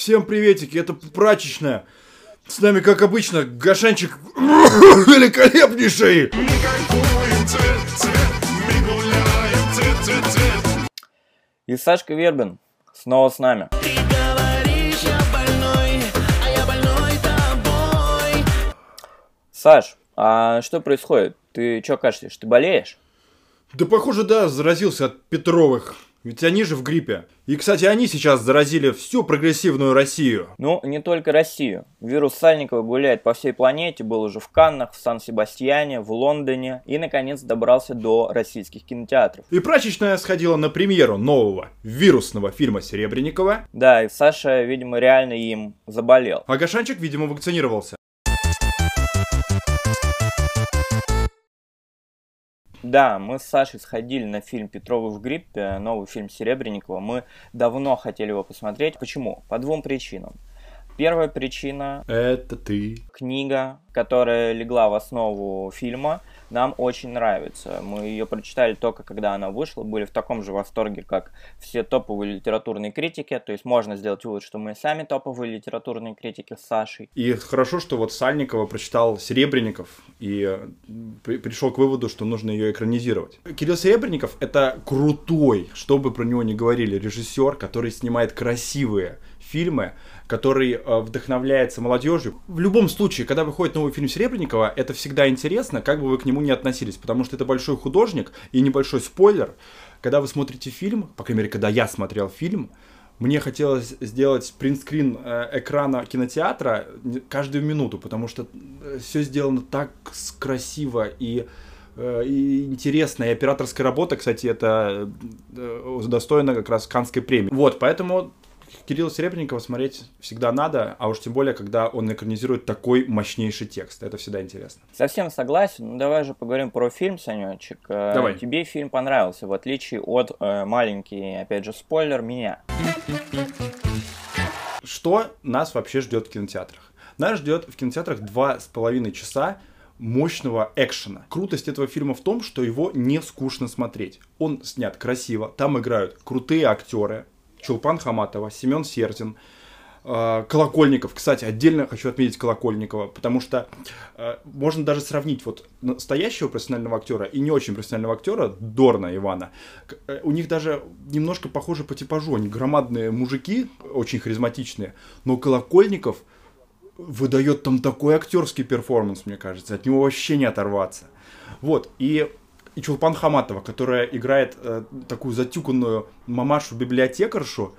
Всем приветики, это прачечная. С нами, как обычно, Гашанчик великолепнейший. И Сашка Вербин снова с нами. Саш, а что происходит? Ты что кашляешь? Ты болеешь? Да, похоже, да, заразился от Петровых. Ведь они же в гриппе. И, кстати, они сейчас заразили всю прогрессивную Россию. Ну, не только Россию. Вирус Сальникова гуляет по всей планете, был уже в Каннах, в Сан-Себастьяне, в Лондоне и, наконец, добрался до российских кинотеатров. И прачечная сходила на премьеру нового вирусного фильма Серебренникова. Да, и Саша, видимо, реально им заболел. А Гашанчик, видимо, вакцинировался. Да, мы с Сашей сходили на фильм «Петровы в гриппе», новый фильм Серебренникова. Мы давно хотели его посмотреть. Почему? По двум причинам. Первая причина... Это ты. Книга, которая легла в основу фильма нам очень нравится. Мы ее прочитали только когда она вышла, были в таком же восторге, как все топовые литературные критики. То есть можно сделать вывод, что мы сами топовые литературные критики с Сашей. И хорошо, что вот Сальникова прочитал Серебренников и э, при пришел к выводу, что нужно ее экранизировать. Кирилл Серебренников это крутой, что бы про него ни говорили, режиссер, который снимает красивые фильмы, который э, вдохновляется молодежью. В любом случае, когда выходит новый фильм Серебренникова, это всегда интересно, как бы вы к нему не относились, потому что это большой художник и небольшой спойлер. Когда вы смотрите фильм, по крайней мере, когда я смотрел фильм, мне хотелось сделать принтскрин э, экрана кинотеатра каждую минуту, потому что э, все сделано так красиво и и интересная и операторская работа, кстати, это достойно как раз Канской премии. Вот, поэтому Кирилла Серебренникова смотреть всегда надо, а уж тем более, когда он экранизирует такой мощнейший текст. Это всегда интересно. Совсем согласен. Ну, давай же поговорим про фильм, Санечек. Э, давай. Тебе фильм понравился, в отличие от э, маленький, опять же, спойлер, меня. Что нас вообще ждет в кинотеатрах? Нас ждет в кинотеатрах два с половиной часа мощного экшена. Крутость этого фильма в том, что его не скучно смотреть. Он снят красиво, там играют крутые актеры, Чулпан Хаматова, Семен Сердин, э, Колокольников. Кстати, отдельно хочу отметить Колокольникова, потому что э, можно даже сравнить вот настоящего профессионального актера и не очень профессионального актера Дорна Ивана. Э, у них даже немножко похожи по типажу. Они громадные мужики, очень харизматичные, но Колокольников выдает там такой актерский перформанс, мне кажется. От него вообще не оторваться. Вот, и и Чулпан Хаматова, которая играет э, такую затюканную мамашу-библиотекаршу,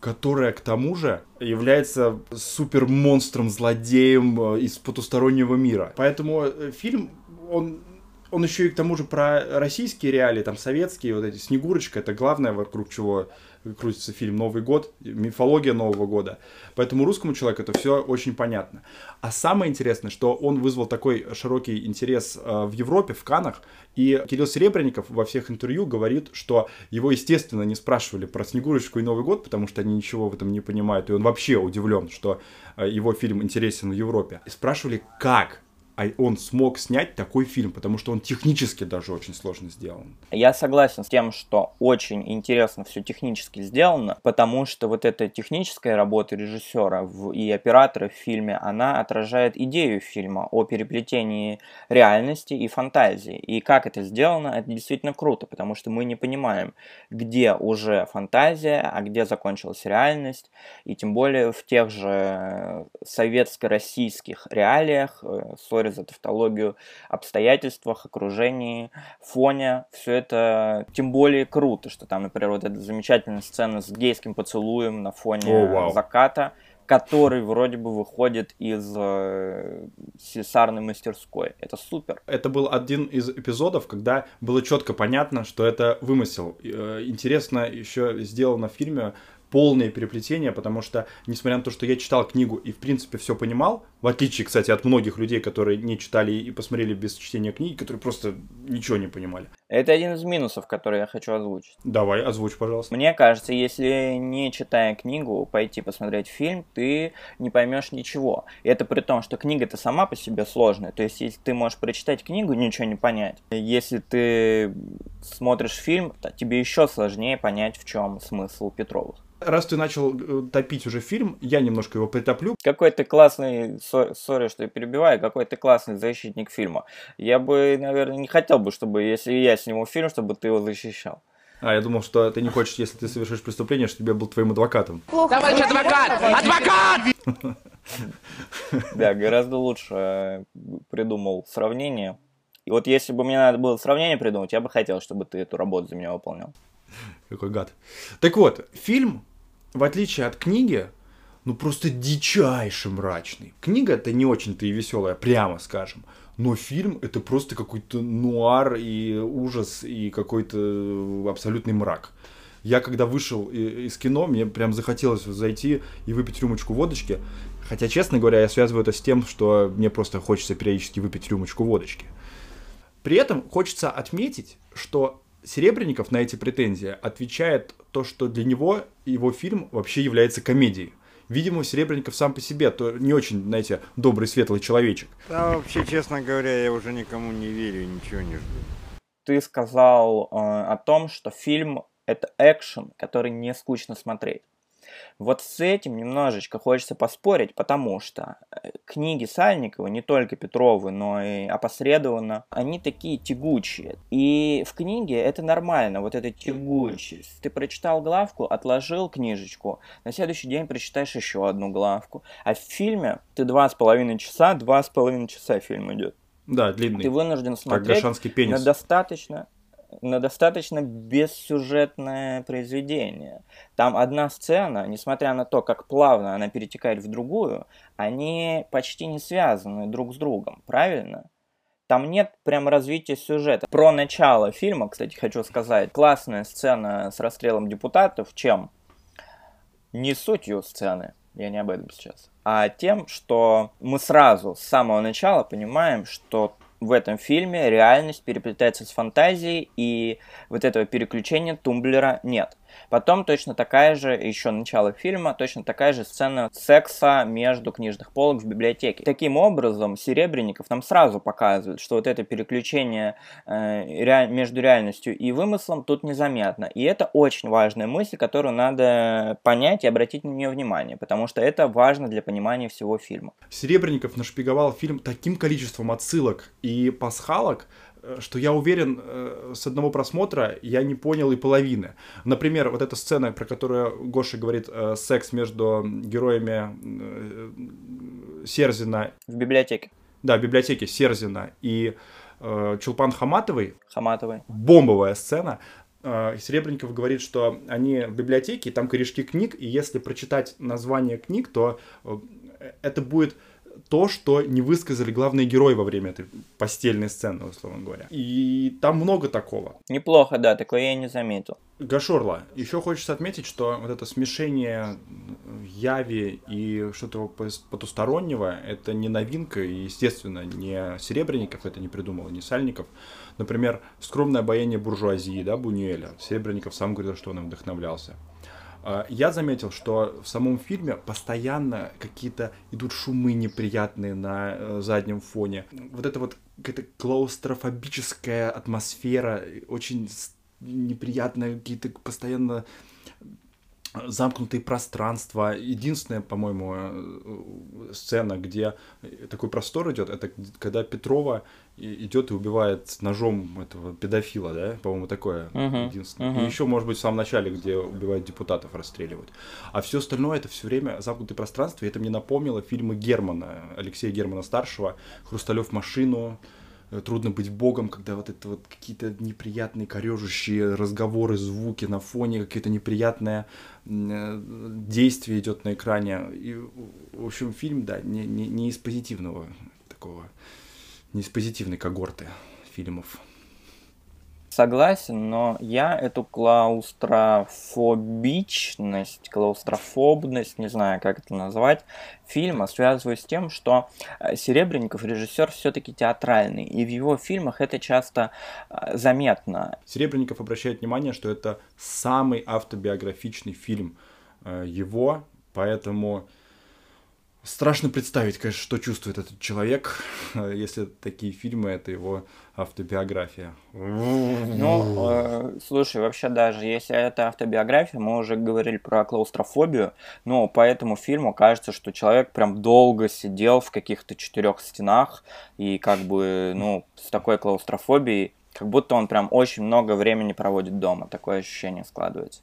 которая к тому же является супер монстром, злодеем э, из потустороннего мира. Поэтому э, фильм, он он еще и к тому же про российские реалии, там советские, вот эти Снегурочка, это главное, вокруг чего крутится фильм Новый год, мифология Нового года. Поэтому русскому человеку это все очень понятно. А самое интересное, что он вызвал такой широкий интерес э, в Европе, в Канах, и Кирилл Серебренников во всех интервью говорит, что его, естественно, не спрашивали про Снегурочку и Новый год, потому что они ничего в этом не понимают, и он вообще удивлен, что э, его фильм интересен в Европе. И спрашивали, как он смог снять такой фильм, потому что он технически даже очень сложно сделан. Я согласен с тем, что очень интересно все технически сделано, потому что вот эта техническая работа режиссера и оператора в фильме, она отражает идею фильма о переплетении реальности и фантазии. И как это сделано, это действительно круто, потому что мы не понимаем, где уже фантазия, а где закончилась реальность, и тем более в тех же советско-российских реалиях, э, за тавтологию, обстоятельствах, окружении, фоне. Все это тем более круто, что там, например, вот эта замечательная сцена с гейским поцелуем на фоне oh, wow. заката, который вроде бы выходит из э, слесарной мастерской. Это супер. Это был один из эпизодов, когда было четко понятно, что это вымысел. Э, интересно еще сделано в фильме полное переплетение, потому что, несмотря на то, что я читал книгу и, в принципе, все понимал, в отличие, кстати, от многих людей, которые не читали и посмотрели без чтения книги, которые просто ничего не понимали. Это один из минусов, который я хочу озвучить. Давай, озвучь, пожалуйста. Мне кажется, если не читая книгу, пойти посмотреть фильм, ты не поймешь ничего. И это при том, что книга-то сама по себе сложная. То есть, если ты можешь прочитать книгу, ничего не понять. Если ты смотришь фильм, то тебе еще сложнее понять, в чем смысл Петровых. Раз ты начал э, топить уже фильм, я немножко его притоплю. Какой ты классный, сори, что я перебиваю, какой ты классный защитник фильма. Я бы, наверное, не хотел бы, чтобы, если я сниму фильм, чтобы ты его защищал. А, я думал, что ты не хочешь, если ты совершишь преступление, чтобы я был твоим адвокатом. Товарищ адвокат! Адвокат! Да, гораздо лучше э, придумал сравнение. И вот если бы мне надо было сравнение придумать, я бы хотел, чтобы ты эту работу за меня выполнял. Какой гад. Так вот, фильм, в отличие от книги, ну просто дичайше мрачный. Книга это не очень-то и веселая, прямо скажем. Но фильм это просто какой-то нуар и ужас и какой-то абсолютный мрак. Я когда вышел из кино, мне прям захотелось зайти и выпить рюмочку водочки. Хотя, честно говоря, я связываю это с тем, что мне просто хочется периодически выпить рюмочку водочки. При этом хочется отметить, что Серебренников на эти претензии отвечает то, что для него его фильм вообще является комедией. Видимо, Серебренников сам по себе то не очень, знаете, добрый, светлый человечек. Да, вообще, честно говоря, я уже никому не верю и ничего не жду. Ты сказал э, о том, что фильм это экшен, который не скучно смотреть. Вот с этим немножечко хочется поспорить, потому что э, книги Сальникова, не только Петровы, но и опосредованно, они такие тягучие. И в книге это нормально, вот эта тягучесть. Ты прочитал главку, отложил книжечку, на следующий день прочитаешь еще одну главку. А в фильме ты два с половиной часа, два с половиной часа фильм идет. Да, длинный. Ты вынужден смотреть на достаточно на достаточно бессюжетное произведение. Там одна сцена, несмотря на то, как плавно она перетекает в другую, они почти не связаны друг с другом, правильно? Там нет прям развития сюжета. Про начало фильма, кстати, хочу сказать. Классная сцена с расстрелом депутатов. Чем? Не сутью сцены, я не об этом сейчас, а тем, что мы сразу с самого начала понимаем, что в этом фильме реальность переплетается с фантазией, и вот этого переключения тумблера нет. Потом точно такая же, еще начало фильма, точно такая же сцена секса между книжных полок в библиотеке. Таким образом, Серебренников нам сразу показывает, что вот это переключение э, ре... между реальностью и вымыслом тут незаметно. И это очень важная мысль, которую надо понять и обратить на нее внимание, потому что это важно для понимания всего фильма. Серебренников нашпиговал фильм таким количеством отсылок и пасхалок, что я уверен, э, с одного просмотра я не понял и половины. Например, вот эта сцена, про которую Гоша говорит, э, секс между героями Серзина... В библиотеке. Да, в библиотеке Серзина и Чулпан Хаматовой. Хаматовой. Бомбовая сцена. Серебренников говорит, что они в библиотеке, там корешки книг, и если прочитать название книг, то это будет то, что не высказали главные герои во время этой постельной сцены, условно говоря. И там много такого. Неплохо, да, такое я не заметил. Гашорла, еще хочется отметить, что вот это смешение яви и что-то потустороннего, это не новинка, и, естественно, не Серебренников это не придумал, не Сальников. Например, «Скромное обаяние буржуазии», да, Бунюэля. Серебренников сам говорил, что он им вдохновлялся. А, я заметил, что в самом фильме постоянно какие-то идут шумы неприятные на э, заднем фоне. Вот это вот какая-то клаустрофобическая атмосфера, очень неприятная, какие-то постоянно замкнутые пространства. Единственная, по-моему, э, сцена, где такой простор идет, это когда Петрова идет и убивает ножом этого педофила, да, по-моему, такое uh-huh, единственное. Uh-huh. И еще, может быть, в самом начале, где убивают депутатов, расстреливают. А все остальное это все время замкнутое пространство, и это мне напомнило фильмы Германа, Алексея Германа старшего, Хрусталев машину, Э, трудно быть богом, когда вот это вот какие-то неприятные корежущие разговоры, звуки на фоне, какие-то неприятное э, действие идет на экране. И, в общем, фильм, да, не, не, не из позитивного такого, не из позитивной когорты фильмов. Согласен, но я эту клаустрофобичность, клаустрофобность, не знаю, как это назвать, фильма связываю с тем, что э, Серебренников режиссер все-таки театральный, и в его фильмах это часто э, заметно. Серебренников обращает внимание, что это самый автобиографичный фильм э, его, поэтому Страшно представить, конечно, что чувствует этот человек, если такие фильмы это его автобиография. Ну, э, слушай, вообще даже если это автобиография, мы уже говорили про клаустрофобию, но по этому фильму кажется, что человек прям долго сидел в каких-то четырех стенах и как бы, ну, с такой клаустрофобией, как будто он прям очень много времени проводит дома. Такое ощущение складывается.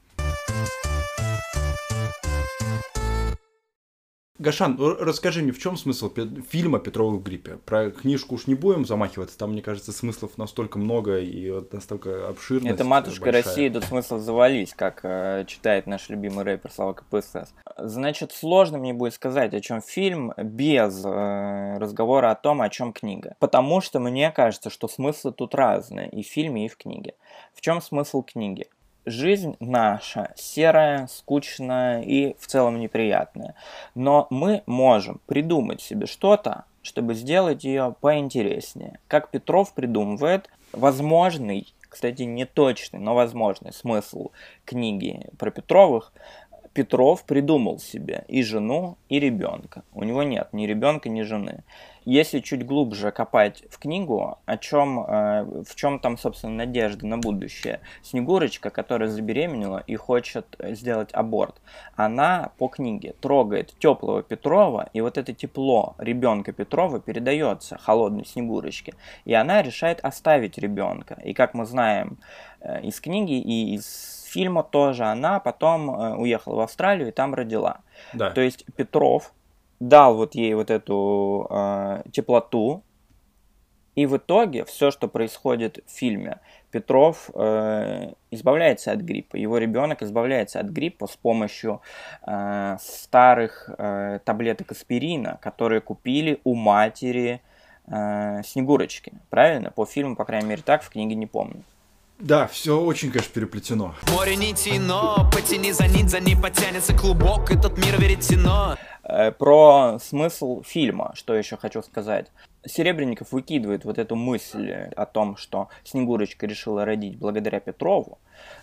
Гашан, расскажи мне, в чем смысл фильма «Петрова в гриппе»? Про книжку уж не будем замахиваться, там, мне кажется, смыслов настолько много и вот настолько обширно. Это «Матушка большая. России», тут смысл завались, как э, читает наш любимый рэпер Слава КПСС. Значит, сложно мне будет сказать, о чем фильм без э, разговора о том, о чем книга. Потому что мне кажется, что смыслы тут разные и в фильме, и в книге. В чем смысл книги? Жизнь наша серая, скучная и в целом неприятная. Но мы можем придумать себе что-то, чтобы сделать ее поинтереснее. Как Петров придумывает возможный, кстати, не точный, но возможный смысл книги про Петровых Петров придумал себе и жену, и ребенка. У него нет ни ребенка, ни жены. Если чуть глубже копать в книгу, о чем, э, в чем там, собственно, надежда на будущее. Снегурочка, которая забеременела и хочет сделать аборт, она по книге трогает теплого Петрова, и вот это тепло ребенка Петрова передается холодной Снегурочке, и она решает оставить ребенка. И как мы знаем э, из книги и из фильма тоже, она потом э, уехала в Австралию и там родила. Да. То есть Петров дал вот ей вот эту э, теплоту, и в итоге все, что происходит в фильме, Петров э, избавляется от гриппа, его ребенок избавляется от гриппа с помощью э, старых э, таблеток аспирина, которые купили у матери э, Снегурочки. Правильно? По фильму, по крайней мере, так, в книге не помню. Да, все очень, конечно, переплетено. Море нити, но потяни за нить, за ней потянется клубок, этот мир веретено. Э, про смысл фильма, что еще хочу сказать. Серебренников выкидывает вот эту мысль о том, что Снегурочка решила родить благодаря Петрову,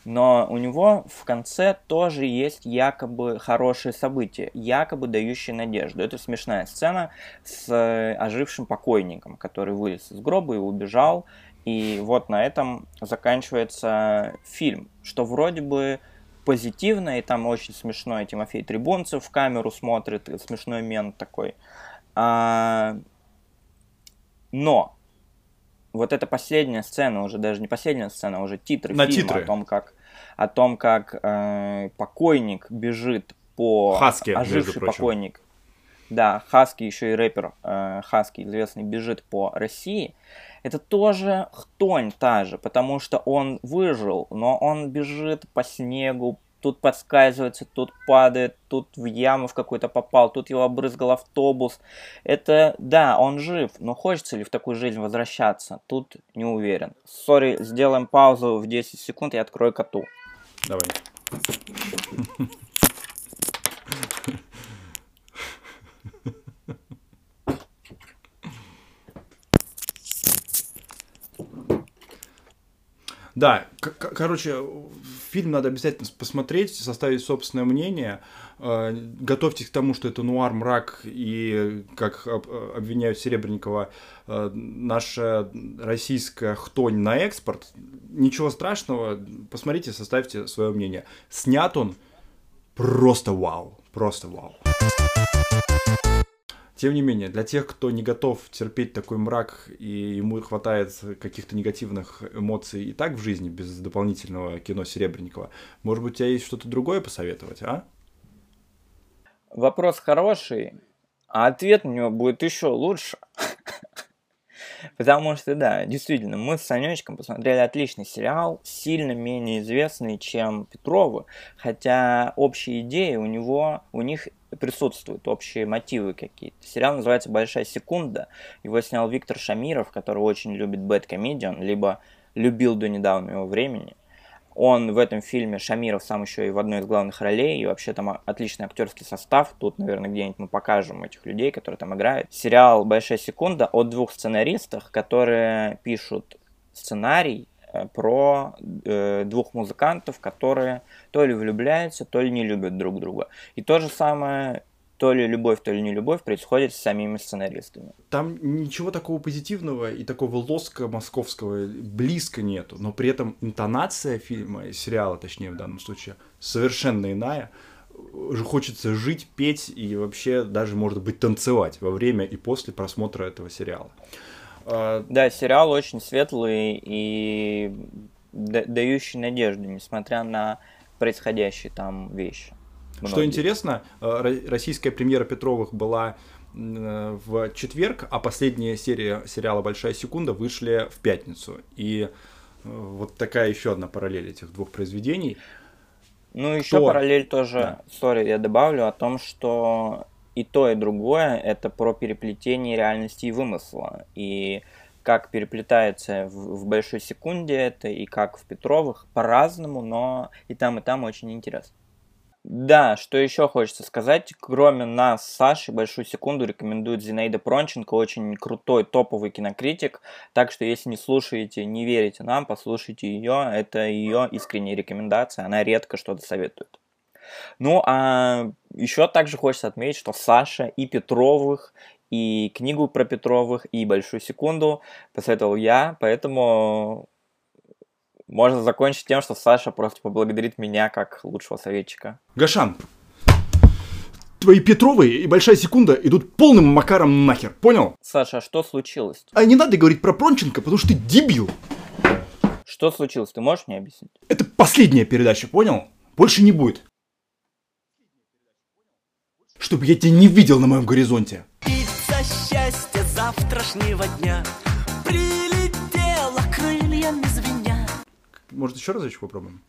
но у него в конце тоже есть якобы хорошее событие, якобы дающее надежду. Это смешная сцена с э, ожившим покойником, который вылез из гроба и убежал, и вот на этом заканчивается фильм, что вроде бы позитивно, и там очень смешной Тимофей Трибунцев в камеру смотрит, смешной мент такой. А... Но вот эта последняя сцена, уже даже не последняя сцена, а уже титры На фильма титры. о том, как, о том, как э, покойник бежит по... Хаски, оживший покойник. Да, Хаски, еще и рэпер э, Хаски, известный, бежит по России это тоже хтонь та же, потому что он выжил, но он бежит по снегу, тут подскальзывается, тут падает, тут в яму в какой-то попал, тут его обрызгал автобус. Это, да, он жив, но хочется ли в такую жизнь возвращаться? Тут не уверен. Сори, сделаем паузу в 10 секунд, я открою коту. Давай. Да, короче, фильм надо обязательно посмотреть, составить собственное мнение. Э, готовьтесь к тому, что это нуар, мрак и, как обвиняют Серебренникова, э, наша российская хтонь на экспорт. Ничего страшного, посмотрите, составьте свое мнение. Снят он просто вау, просто вау. Тем не менее, для тех, кто не готов терпеть такой мрак и ему хватает каких-то негативных эмоций и так в жизни, без дополнительного кино Серебренникова, может быть, у тебя есть что-то другое посоветовать, а? Вопрос хороший, а ответ у него будет еще лучше. Потому что, да, действительно, мы с Санечком посмотрели отличный сериал, сильно менее известный, чем Петровы, хотя общие идеи у него, у них присутствуют, общие мотивы какие-то. Сериал называется «Большая секунда», его снял Виктор Шамиров, который очень любит Bad либо любил до недавнего времени. Он в этом фильме, Шамиров, сам еще и в одной из главных ролей, и вообще там отличный актерский состав. Тут, наверное, где-нибудь мы покажем этих людей, которые там играют. Сериал «Большая секунда» от двух сценаристов, которые пишут сценарий э, про э, двух музыкантов, которые то ли влюбляются, то ли не любят друг друга. И то же самое то ли любовь, то ли не любовь происходит с самими сценаристами. Там ничего такого позитивного и такого лоска московского близко нету, но при этом интонация фильма, сериала, точнее в данном случае, совершенно иная. Хочется жить, петь и вообще даже, может быть, танцевать во время и после просмотра этого сериала. А, да, сериал очень светлый и дающий надежду, несмотря на происходящие там вещи. Многие. Что интересно, э, российская премьера Петровых была э, в четверг, а последняя серия сериала «Большая секунда» вышли в пятницу. И э, вот такая еще одна параллель этих двух произведений. Ну, еще то... параллель тоже, да. я добавлю о том, что и то, и другое это про переплетение реальности и вымысла. И как переплетается в, в большой секунде это, и как в Петровых, по-разному, но и там, и там очень интересно. Да, что еще хочется сказать, кроме нас с Сашей, большую секунду рекомендует Зинаида Пронченко, очень крутой топовый кинокритик, так что если не слушаете, не верите нам, послушайте ее, это ее искренняя рекомендация, она редко что-то советует. Ну, а еще также хочется отметить, что Саша и Петровых, и книгу про Петровых, и большую секунду посоветовал я, поэтому можно закончить тем, что Саша просто поблагодарит меня как лучшего советчика. Гашан, твои Петровые и Большая Секунда идут полным макаром нахер, понял? Саша, а что случилось? А не надо говорить про Пронченко, потому что ты дебил. Что случилось, ты можешь мне объяснить? Это последняя передача, понял? Больше не будет. Чтобы я тебя не видел на моем горизонте. Птица счастья завтрашнего дня Может, еще разочек попробуем?